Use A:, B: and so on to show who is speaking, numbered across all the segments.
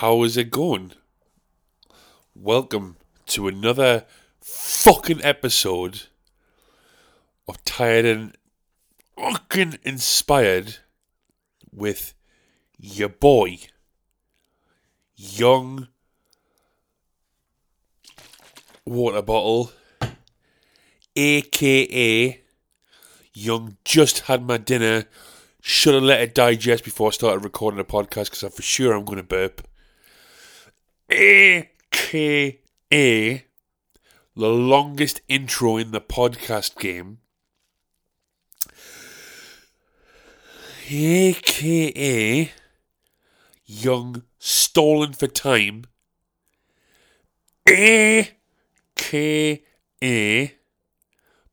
A: How is it going? Welcome to another fucking episode of Tired and fucking Inspired with your boy, Young Water Bottle, aka Young just had my dinner. Should have let it digest before I started recording the podcast because I'm for sure I'm going to burp. AKA the longest intro in the podcast game. AKA Young Stolen for Time. AKA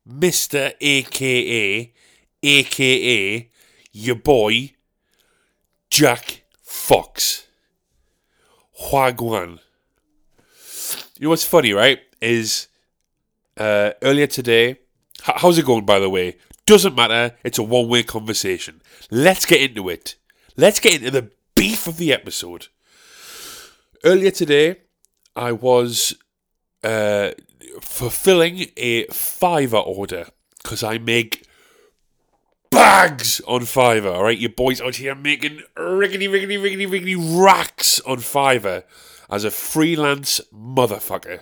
A: Mr. AKA, AKA your boy, Jack Fox. Huaguan. You know what's funny, right? Is uh, earlier today, h- how's it going, by the way? Doesn't matter. It's a one way conversation. Let's get into it. Let's get into the beef of the episode. Earlier today, I was uh, fulfilling a Fiverr order because I make bags on Fiverr. All right, your boys out here making riggedy, riggedy, riggedy, riggedy racks on Fiverr as a freelance motherfucker.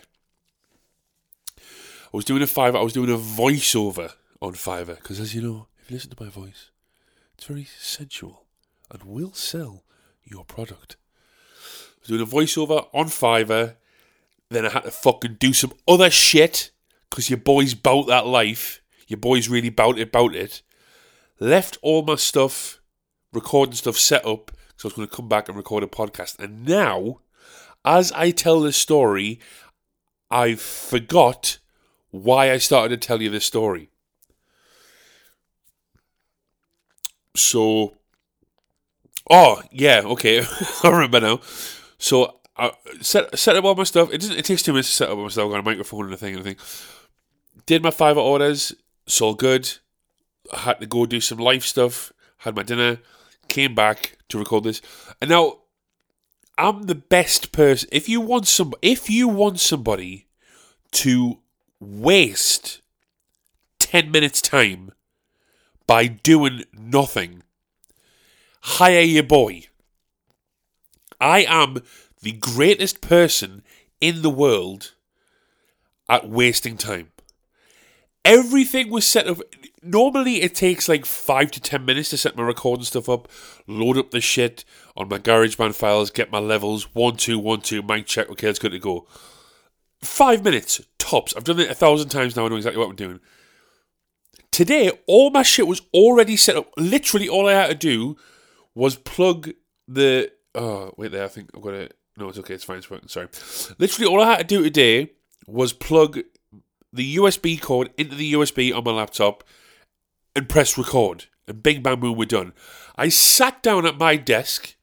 A: I was doing a Fiverr. I was doing a voiceover on Fiverr because, as you know, if you listen to my voice, it's very sensual and will sell your product. I was doing a voiceover on Fiverr then I had to fucking do some other shit because your boy's bout that life. Your boy's really bout it, bout it. Left all my stuff, recording stuff set up because I was going to come back and record a podcast. And now, as I tell this story, I forgot why I started to tell you this story. So, oh yeah, okay, I remember now. So I set set up all my stuff. It doesn't. It takes two minutes to set up all my stuff. I got a microphone and a thing and a thing. Did my Fiverr orders. All good. Had to go do some live stuff. Had my dinner. Came back to record this. And now I'm the best person. If you want some, if you want somebody to waste ten minutes time by doing nothing, hire your boy. I am the greatest person in the world at wasting time. Everything was set up. Normally, it takes like five to ten minutes to set my recording stuff up, load up the shit on my GarageBand files, get my levels one, two, one, two, mic check. Okay, it's good to go. Five minutes tops. I've done it a thousand times now. I know exactly what I'm doing. Today, all my shit was already set up. Literally, all I had to do was plug the. Oh, wait there. I think I've got it. No, it's okay. It's fine. It's. Sorry. Literally, all I had to do today was plug the USB cord into the USB on my laptop and press record. And bing, bang, boom, we're done. I sat down at my desk,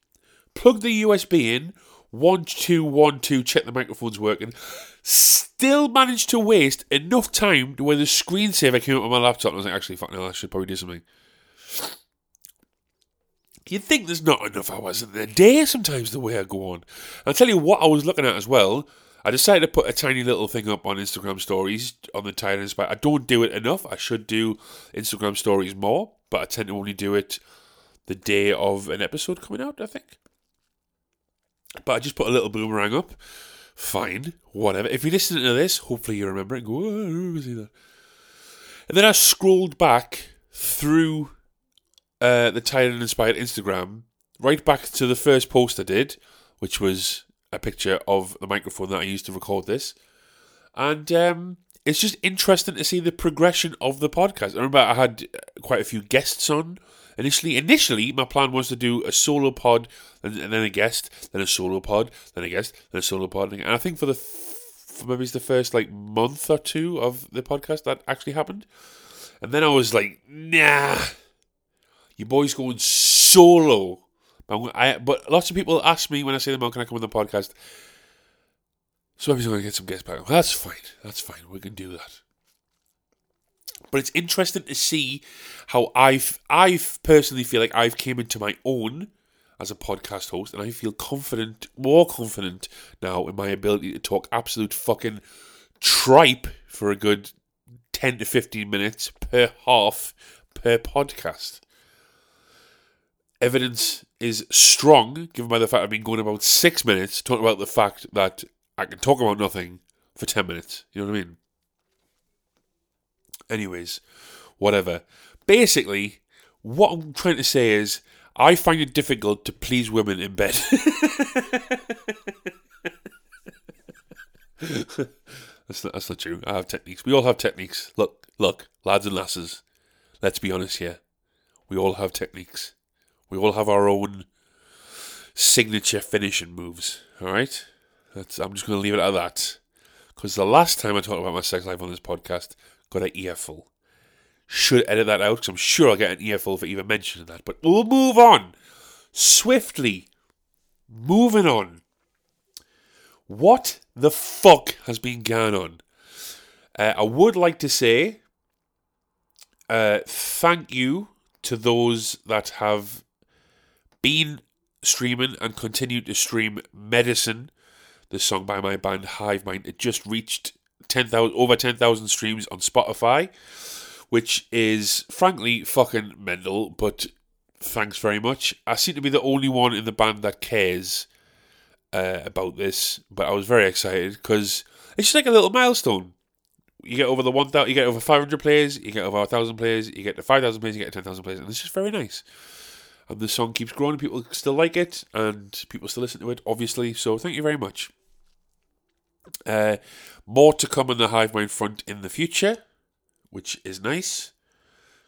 A: plugged the USB in, one, two, one, two, check the microphone's working. Still managed to waste enough time to where the screensaver came up on my laptop. And I was like, actually, fuck no, I should probably do something. You'd think there's not enough hours in the day sometimes the way I go on. I'll tell you what I was looking at as well. I decided to put a tiny little thing up on Instagram stories on the Tired and Inspired. I don't do it enough. I should do Instagram stories more, but I tend to only do it the day of an episode coming out, I think. But I just put a little boomerang up. Fine, whatever. If you listen to this, hopefully you remember it and go, oh, that. And then I scrolled back through uh, the Tired and Inspired Instagram, right back to the first post I did, which was a picture of the microphone that I used to record this. And um, it's just interesting to see the progression of the podcast. I remember I had quite a few guests on Initially, initially, my plan was to do a solo pod, and, and then a guest, then a solo pod, then a guest, then a solo pod, and I think for the for maybe it's the first like month or two of the podcast that actually happened, and then I was like, nah, you boys going solo. But, I, but lots of people ask me when I say them, oh, can I come on the podcast? So I'm going to get some guests back. That's fine. That's fine. We can do that. But it's interesting to see how I've I've personally feel like I've came into my own as a podcast host, and I feel confident, more confident now in my ability to talk absolute fucking tripe for a good ten to fifteen minutes per half per podcast. Evidence is strong, given by the fact I've been going about six minutes talking about the fact that I can talk about nothing for ten minutes. You know what I mean? Anyways, whatever. Basically, what I'm trying to say is I find it difficult to please women in bed. that's, not, that's not true. I have techniques. We all have techniques. Look, look, lads and lasses, let's be honest here. We all have techniques. We all have our own signature finishing moves. All right? That's, I'm just going to leave it at that. Because the last time I talked about my sex life on this podcast, got an earful. Should edit that out because I'm sure I'll get an earful for even mentioning that. But we'll move on swiftly. Moving on. What the fuck has been going on? Uh, I would like to say uh, thank you to those that have been streaming and continue to stream Medicine, the song by my band Hive Mind. It just reached 10,000 over 10,000 streams on Spotify, which is frankly fucking mental, but thanks very much. I seem to be the only one in the band that cares uh, about this, but I was very excited because it's just like a little milestone. You get over the 1,000, you get over 500 players, you get over 1,000 players, you get to 5,000 players, you get to 10,000 players, and it's just very nice. And the song keeps growing, people still like it, and people still listen to it, obviously, so thank you very much. Uh, more to come on the Hive Mind front in the future, which is nice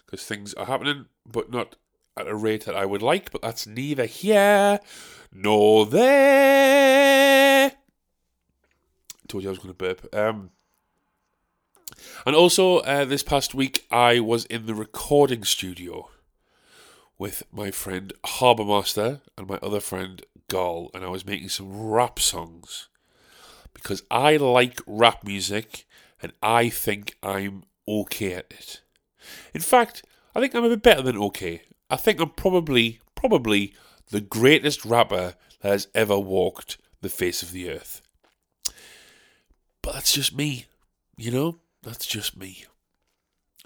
A: because things are happening, but not at a rate that I would like. But that's neither here nor there. Told you I was going to burp. Um, and also, uh, this past week, I was in the recording studio with my friend Harbour Master and my other friend Gall, and I was making some rap songs because I like rap music and I think I'm okay at it. In fact, I think I'm a bit better than okay. I think I'm probably, probably the greatest rapper that has ever walked the face of the earth. But that's just me, you know? That's just me.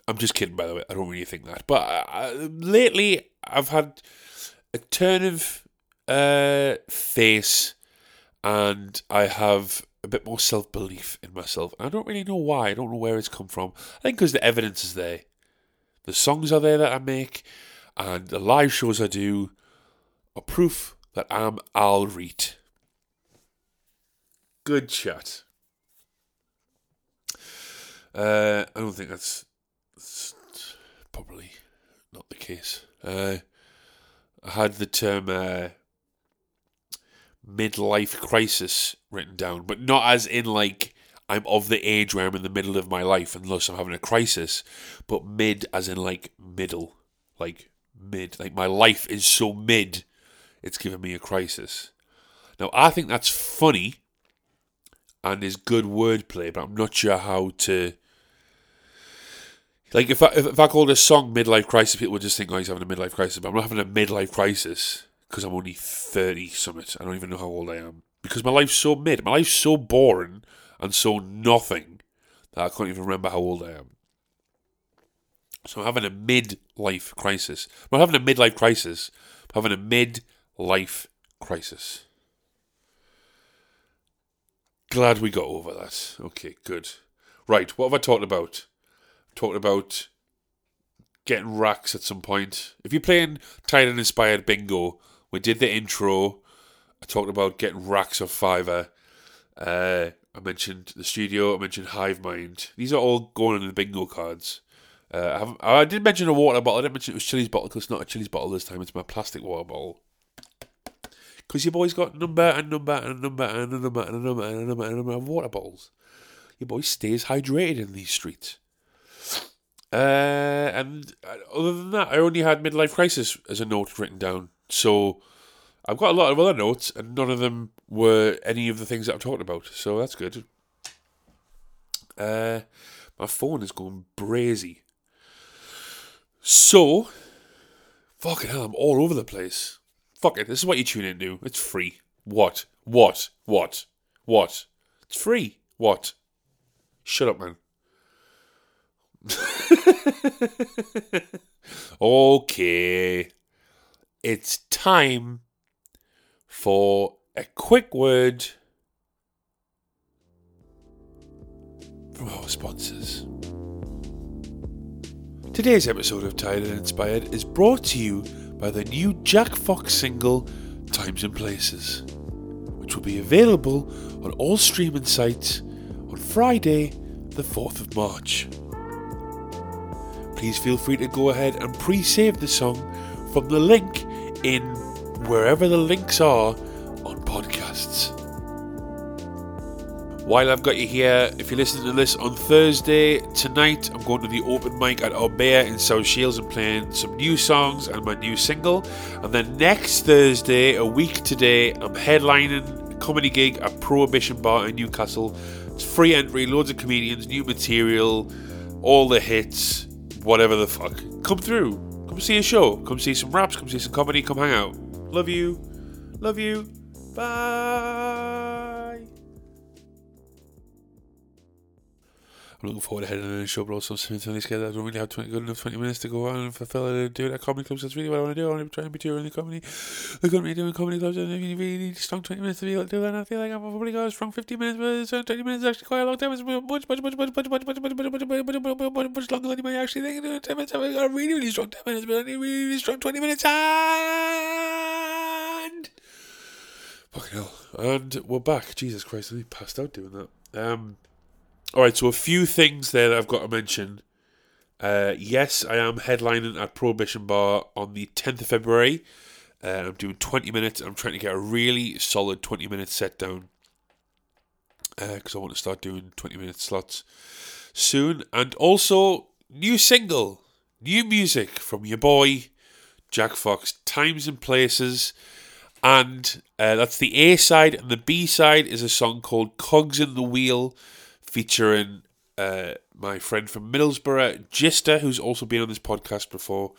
A: I'm just kidding, by the way. I don't really think that. But uh, lately, I've had a turn of uh, face, and I have a bit more self belief in myself. I don't really know why. I don't know where it's come from. I think because the evidence is there. The songs are there that I make, and the live shows I do are proof that I'm Al. Good chat. Uh, I don't think that's, that's, probably not the case. Uh, I had the term uh, midlife crisis written down, but not as in like I'm of the age where I'm in the middle of my life and thus I'm having a crisis, but mid as in like middle, like mid, like my life is so mid, it's giving me a crisis. Now I think that's funny and is good wordplay, but I'm not sure how to. Like if I if I called a song midlife crisis, people would just think, "Oh, he's having a midlife crisis." But I'm not having a midlife crisis because I'm only 30 summit. I don't even know how old I am. Because my life's so mid. My life's so boring and so nothing that I can't even remember how old I am. So I'm having a mid-life crisis. I'm having a midlife crisis. I'm having a mid-life crisis. Glad we got over that. Okay, good. Right, what have I talked about? Talked about getting racks at some point. If you're playing Tired and Inspired Bingo, we did the intro. I talked about getting racks of Fiverr. Uh, I mentioned the studio. I mentioned Hive Mind. These are all going on the bingo cards. Uh, I, I did mention a water bottle. I didn't mention it was Chili's bottle because it's not a Chili's bottle this time. It's my plastic water bottle. Because your boy's got number and number and number and number and number and number and number of water bottles. Your boy stays hydrated in these streets. Uh, and other than that, I only had midlife crisis as a note written down. So I've got a lot of other notes, and none of them were any of the things that I've talked about. So that's good. Uh, my phone is going brazy. So, fucking hell, I'm all over the place. Fuck it, this is what you tune in to. It's free. What? What? What? What? It's free. What? Shut up, man. okay. It's time for a quick word from our sponsors. Today's episode of Tired and Inspired is brought to you by the new Jack Fox single Times and Places, which will be available on all streaming sites on Friday, the 4th of March. Please feel free to go ahead and pre save the song from the link in wherever the links are on podcasts. While I've got you here, if you're listening to this on Thursday, tonight I'm going to the open mic at Orbea in South Shields and playing some new songs and my new single. And then next Thursday, a week today, I'm headlining a comedy gig at Prohibition Bar in Newcastle. It's free entry, loads of comedians, new material, all the hits, whatever the fuck. Come through. Come see a show. Come see some raps. Come see some comedy. Come hang out. Love you. Love you. Bye. Looking forward to heading in the show, but also I'm really scared that I don't really have 20, good enough 20 minutes to go on and fulfill it and do it at comedy clubs. That's really what I want to do. I want to try and be touring the comedy. The company doing comedy clubs and you really need strong 20 minutes to be able to do that. And I feel like I've probably got a strong 15 minutes, but 20 minutes is actually quite a long time. It's much, much, much, much, much, much, much, much, much, much, much, much, much, much, longer than you might actually think. 10 minutes, I've got a really, really strong 10 minutes, but I need really, really strong 20 minutes. And. Fucking hell. And we're back. Jesus Christ, I passed out doing that. Um, all right, so a few things there that I've got to mention. Uh, yes, I am headlining at Prohibition Bar on the 10th of February. Uh, I'm doing 20 minutes. I'm trying to get a really solid 20 minute set down because uh, I want to start doing 20 minute slots soon. And also, new single, new music from your boy, Jack Fox, Times and Places. And uh, that's the A side, and the B side is a song called Cogs in the Wheel featuring uh, my friend from Middlesbrough, Gister, who's also been on this podcast before,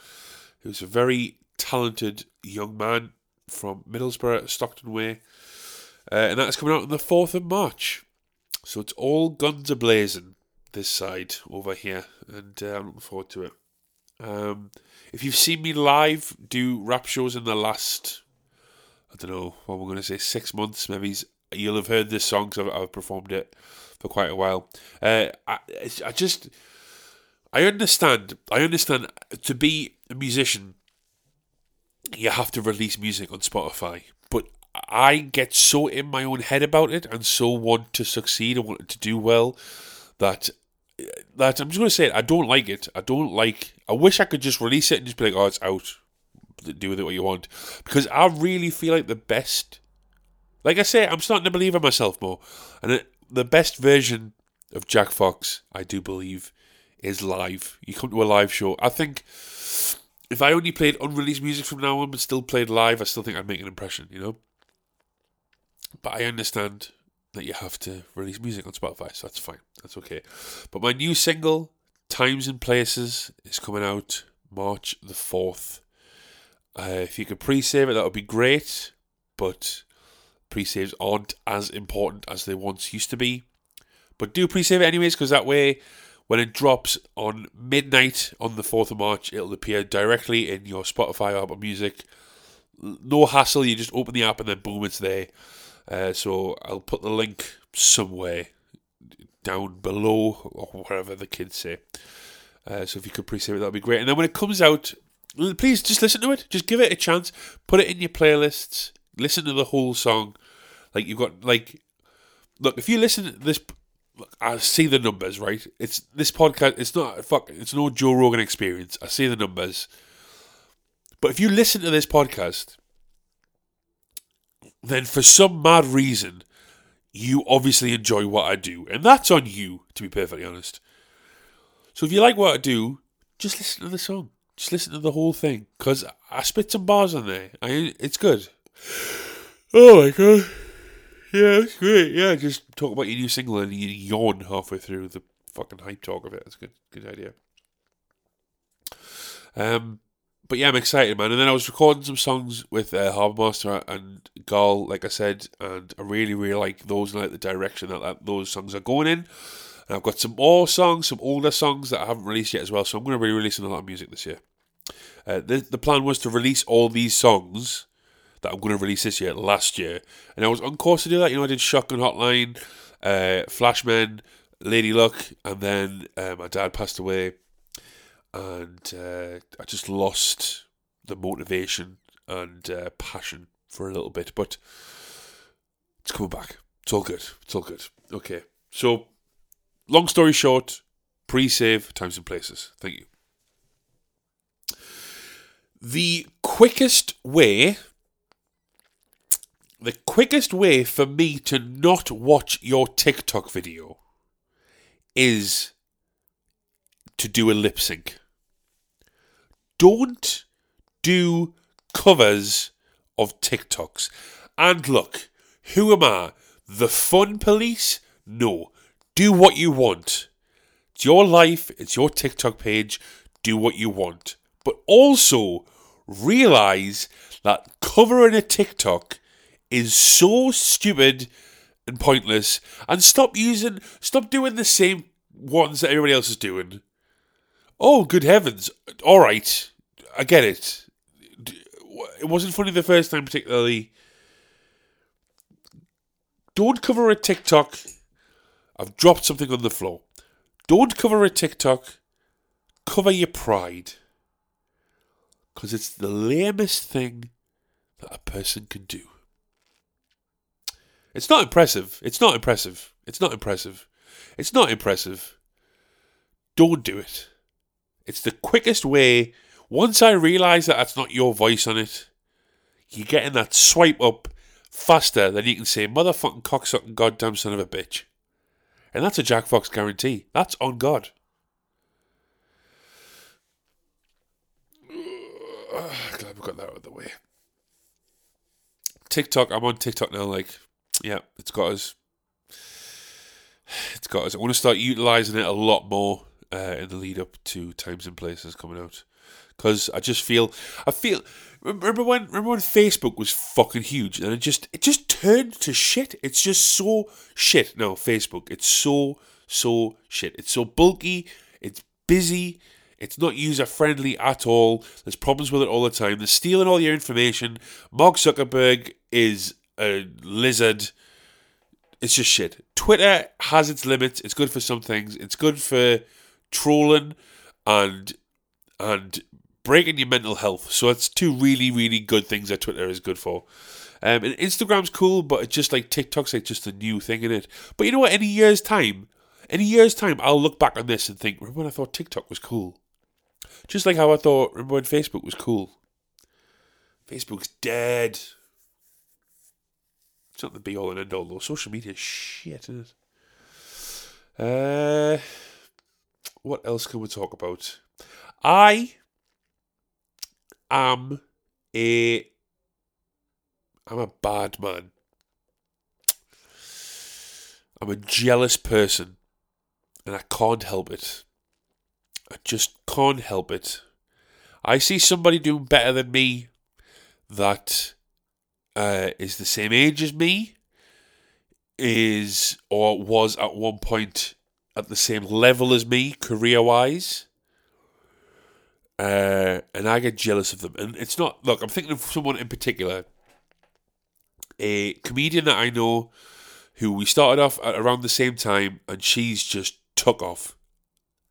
A: who's a very talented young man from Middlesbrough, Stockton Way. Uh, and that's coming out on the 4th of March. So it's all guns a blazing this side over here, and uh, I'm looking forward to it. Um, if you've seen me live do rap shows in the last, I don't know, what we're going to say, six months, maybe you'll have heard this song because I've, I've performed it for quite a while. Uh, I, I just, I understand. I understand. To be a musician, you have to release music on Spotify, but I get so in my own head about it and so want to succeed and want to do well that that I'm just going to say it. I don't like it. I don't like. I wish I could just release it and just be like, oh, it's out. Do with it what you want, because I really feel like the best. Like I say, I'm starting to believe in myself more, and it, the best version of Jack Fox, I do believe, is live. You come to a live show. I think if I only played unreleased music from now on but still played live, I still think I'd make an impression, you know? But I understand that you have to release music on Spotify, so that's fine. That's okay. But my new single, Times and Places, is coming out March the 4th. Uh, if you could pre save it, that would be great. But pre-saves aren't as important as they once used to be. But do pre-save it anyways, because that way, when it drops on midnight on the 4th of March, it'll appear directly in your Spotify or Apple Music. No hassle, you just open the app and then boom, it's there. Uh, so I'll put the link somewhere down below, or wherever the kids say. Uh, so if you could pre-save it, that'd be great. And then when it comes out, please just listen to it. Just give it a chance. Put it in your playlists listen to the whole song. Like you've got like, look, if you listen to this look, I see the numbers, right? It's this podcast. It's not fuck. It's no Joe Rogan experience. I see the numbers, but if you listen to this podcast, then for some mad reason, you obviously enjoy what I do, and that's on you. To be perfectly honest. So if you like what I do, just listen to the song. Just listen to the whole thing, cause I spit some bars on there. I, it's good. Oh my god. Yeah, it's great. Yeah, just talk about your new single and you yawn halfway through the fucking hype talk of it. That's a good, good idea. Um, but yeah, I'm excited, man. And then I was recording some songs with uh, Harbour Master and Gal, like I said, and I really, really like those and like the direction that, that those songs are going in. And I've got some more songs, some older songs that I haven't released yet as well. So I'm going to be releasing a lot of music this year. Uh, the, the plan was to release all these songs that I'm going to release this year last year, and I was on course to do that. You know, I did Shotgun Hotline, uh, Flashmen, Lady Luck, and then uh, my dad passed away, and uh, I just lost the motivation and uh, passion for a little bit, but it's coming back. It's all good. It's all good. Okay, so long story short, pre-save times and places. Thank you. The quickest way the quickest way for me to not watch your TikTok video is to do a lip sync. Don't do covers of TikToks. And look, who am I? The fun police? No. Do what you want. It's your life, it's your TikTok page. Do what you want. But also realize that covering a TikTok is so stupid and pointless. And stop using, stop doing the same ones that everybody else is doing. Oh, good heavens. All right. I get it. It wasn't funny the first time, particularly. Don't cover a TikTok. I've dropped something on the floor. Don't cover a TikTok. Cover your pride. Because it's the lamest thing that a person can do. It's not impressive. It's not impressive. It's not impressive. It's not impressive. Don't do it. It's the quickest way. Once I realise that that's not your voice on it, you're getting that swipe up faster than you can say, motherfucking cocksucking goddamn son of a bitch. And that's a Jack Fox guarantee. That's on God. Glad we got that out of the way. TikTok, I'm on TikTok now, like yeah, it's got us. It's got us. I want to start utilizing it a lot more uh, in the lead up to times and places coming out because I just feel I feel remember when remember when Facebook was fucking huge and it just it just turned to shit. It's just so shit. now. Facebook. It's so so shit. It's so bulky. It's busy. It's not user friendly at all. There's problems with it all the time. They're stealing all your information. Mark Zuckerberg is a lizard. It's just shit. Twitter has its limits. It's good for some things. It's good for trolling and and breaking your mental health. So it's two really really good things that Twitter is good for. Um, and Instagram's cool, but it's just like TikTok's like just a new thing in it. But you know what? In a year's time, in a year's time, I'll look back on this and think, remember when I thought TikTok was cool? Just like how I thought, remember when Facebook was cool? Facebook's dead. It's not the be all and end all though. Social media is shit, isn't it? Uh, what else can we talk about? I am a I'm a bad man. I'm a jealous person and I can't help it. I just can't help it. I see somebody doing better than me that uh, is the same age as me, is or was at one point at the same level as me career wise. Uh, and I get jealous of them. And it's not, look, I'm thinking of someone in particular, a comedian that I know who we started off at around the same time, and she's just took off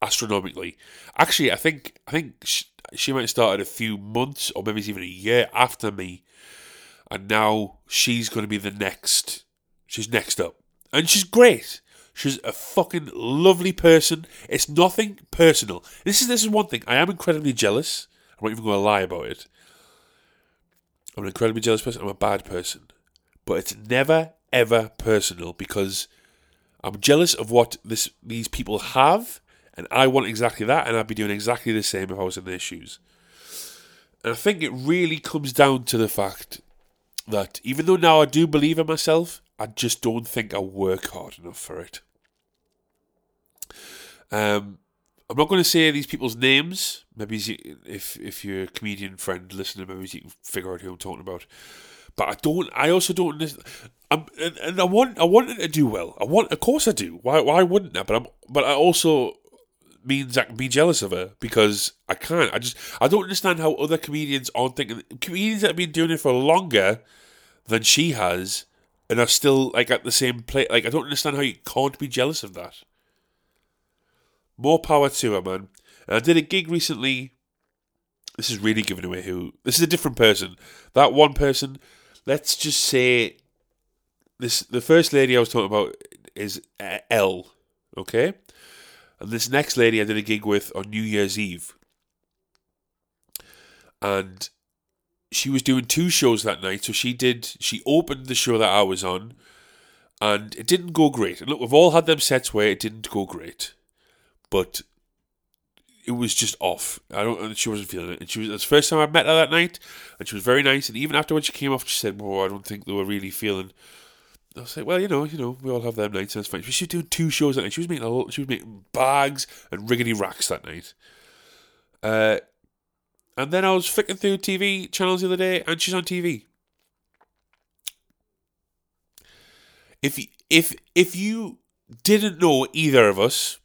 A: astronomically. Actually, I think I think she, she might have started a few months or maybe even a year after me and now she's going to be the next. She's next up, and she's great. She's a fucking lovely person. It's nothing personal. This is this is one thing. I am incredibly jealous. I'm not even going to lie about it. I'm an incredibly jealous person. I'm a bad person. But it's never, ever personal because I'm jealous of what this these people have, and I want exactly that, and I'd be doing exactly the same if I was in their shoes. And I think it really comes down to the fact that even though now I do believe in myself, I just don't think I work hard enough for it. Um, I'm not going to say these people's names. Maybe if if you're a comedian friend listening, maybe you can figure out who I'm talking about. But I don't. I also don't. I'm, and, and I want. I want it to do well. I want. Of course, I do. Why? Why wouldn't I? But I'm. But I also means I can be jealous of her because I can't. I just. I don't understand how other comedians aren't thinking. Comedians that have been doing it for longer than she has, and are still like at the same place. Like I don't understand how you can't be jealous of that. More power to her, man. And I did a gig recently. This is really giving away who. This is a different person. That one person, let's just say, this the first lady I was talking about is L. Okay, and this next lady I did a gig with on New Year's Eve, and she was doing two shows that night. So she did. She opened the show that I was on, and it didn't go great. And look, we've all had them sets where it didn't go great but it was just off. I don't. She wasn't feeling it, and she was. It's the first time I met her that night, and she was very nice. And even after when she came off, she said, "Well, I don't think they were really feeling." I was like, "Well, you know, you know, we all have them nights. That's fine." She was doing two shows that night. She was making a she was making bags and riggedy racks that night. Uh, and then I was flicking through TV channels the other day, and she's on TV. If if if you didn't know either of us,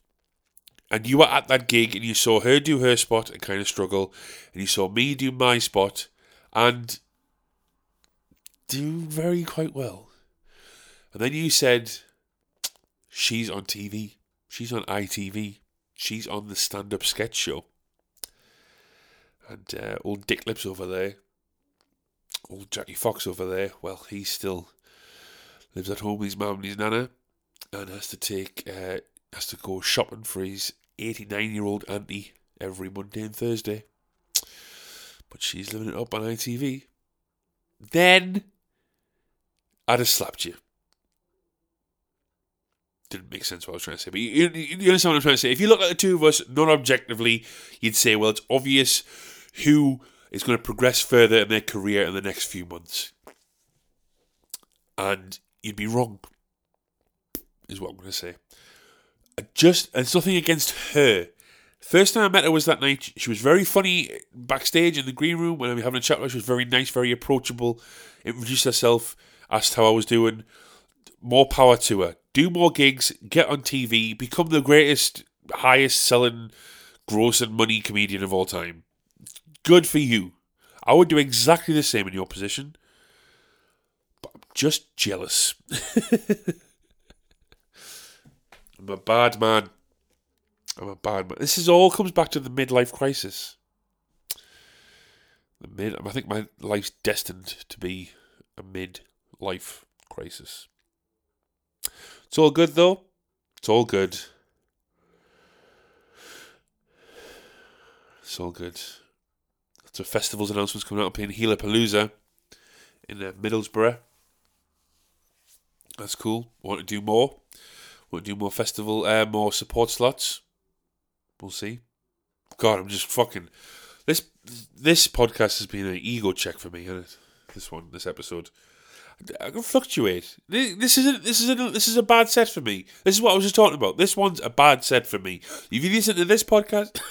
A: and you were at that gig and you saw her do her spot and kind of struggle, and you saw me do my spot and do very quite well. And then you said, She's on TV. She's on ITV. She's on the stand up sketch show. And uh, old Dick Lips over there, old Jackie Fox over there, well, he still lives at home with his mum and his nana and has to take, uh, has to go shopping for his 89 year old auntie every Monday and Thursday. But she's living it up on ITV. Then I'd have slapped you. Didn't make sense what I was trying to say, but you, you, you understand what I'm trying to say. If you look at the two of us non objectively, you'd say, well, it's obvious who is going to progress further in their career in the next few months. And you'd be wrong, is what I'm going to say just it's nothing against her. First time I met her was that night. She was very funny backstage in the green room when we were having a chat. She was very nice, very approachable. Introduced herself, asked how I was doing. More power to her. Do more gigs, get on TV, become the greatest, highest selling, gross and money comedian of all time. Good for you. I would do exactly the same in your position. But I'm just jealous. I'm a bad man. I'm a bad man. This is all comes back to the midlife crisis. The mid. I think my life's destined to be a mid-life crisis. It's all good though. It's all good. It's all good. Of festivals announcements coming up in Palooza in uh, Middlesbrough. That's cool. Want to do more? Want to do more festival, uh, more support slots. We'll see. God, I'm just fucking. This this podcast has been an ego check for me, hasn't it? This one, this episode. I can fluctuate. This is a, this is a, this is a bad set for me. This is what I was just talking about. This one's a bad set for me. If you listen to this podcast,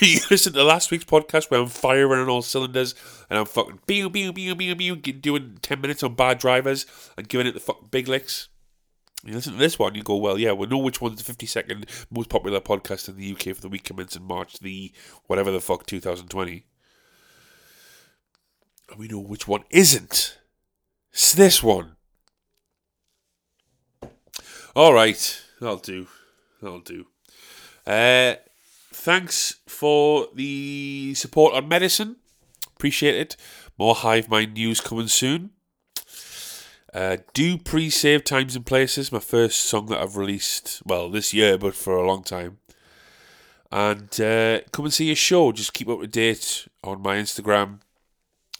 A: you listen to last week's podcast where I'm firing on all cylinders and I'm fucking being being being being being doing ten minutes on bad drivers and giving it the fucking big licks. You listen to this one, you go, well, yeah, we know which one's the 52nd most popular podcast in the UK for the week commencing March the whatever the fuck 2020. And we know which one isn't. It's this one. All right, that'll do. That'll do. Uh, thanks for the support on medicine. Appreciate it. More Hive Mind news coming soon. Uh, do pre-save times and places. My first song that I've released, well, this year, but for a long time. And uh, come and see a show. Just keep up to date on my Instagram.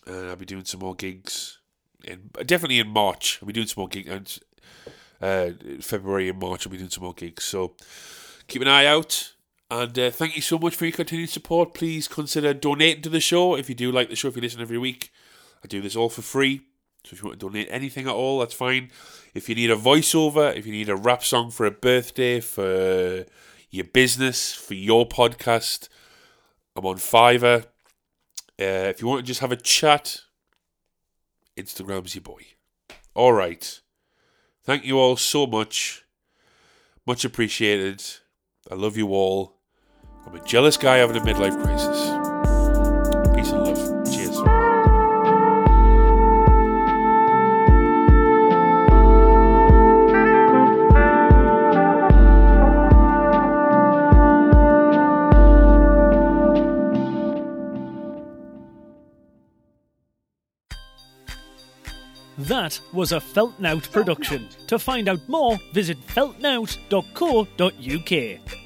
A: And I'll be doing some more gigs. In, definitely in March. I'll be doing some more gigs. Uh, February and March, I'll be doing some more gigs. So keep an eye out. And uh, thank you so much for your continued support. Please consider donating to the show if you do like the show, if you listen every week. I do this all for free. So if you want to donate anything at all, that's fine. If you need a voiceover, if you need a rap song for a birthday, for your business, for your podcast, I'm on Fiverr. Uh, if you want to just have a chat, Instagram's your boy. All right. Thank you all so much. Much appreciated. I love you all. I'm a jealous guy having a midlife crisis. Peace and love.
B: That was a Feltnout production. To find out more, visit feltnout.co.uk.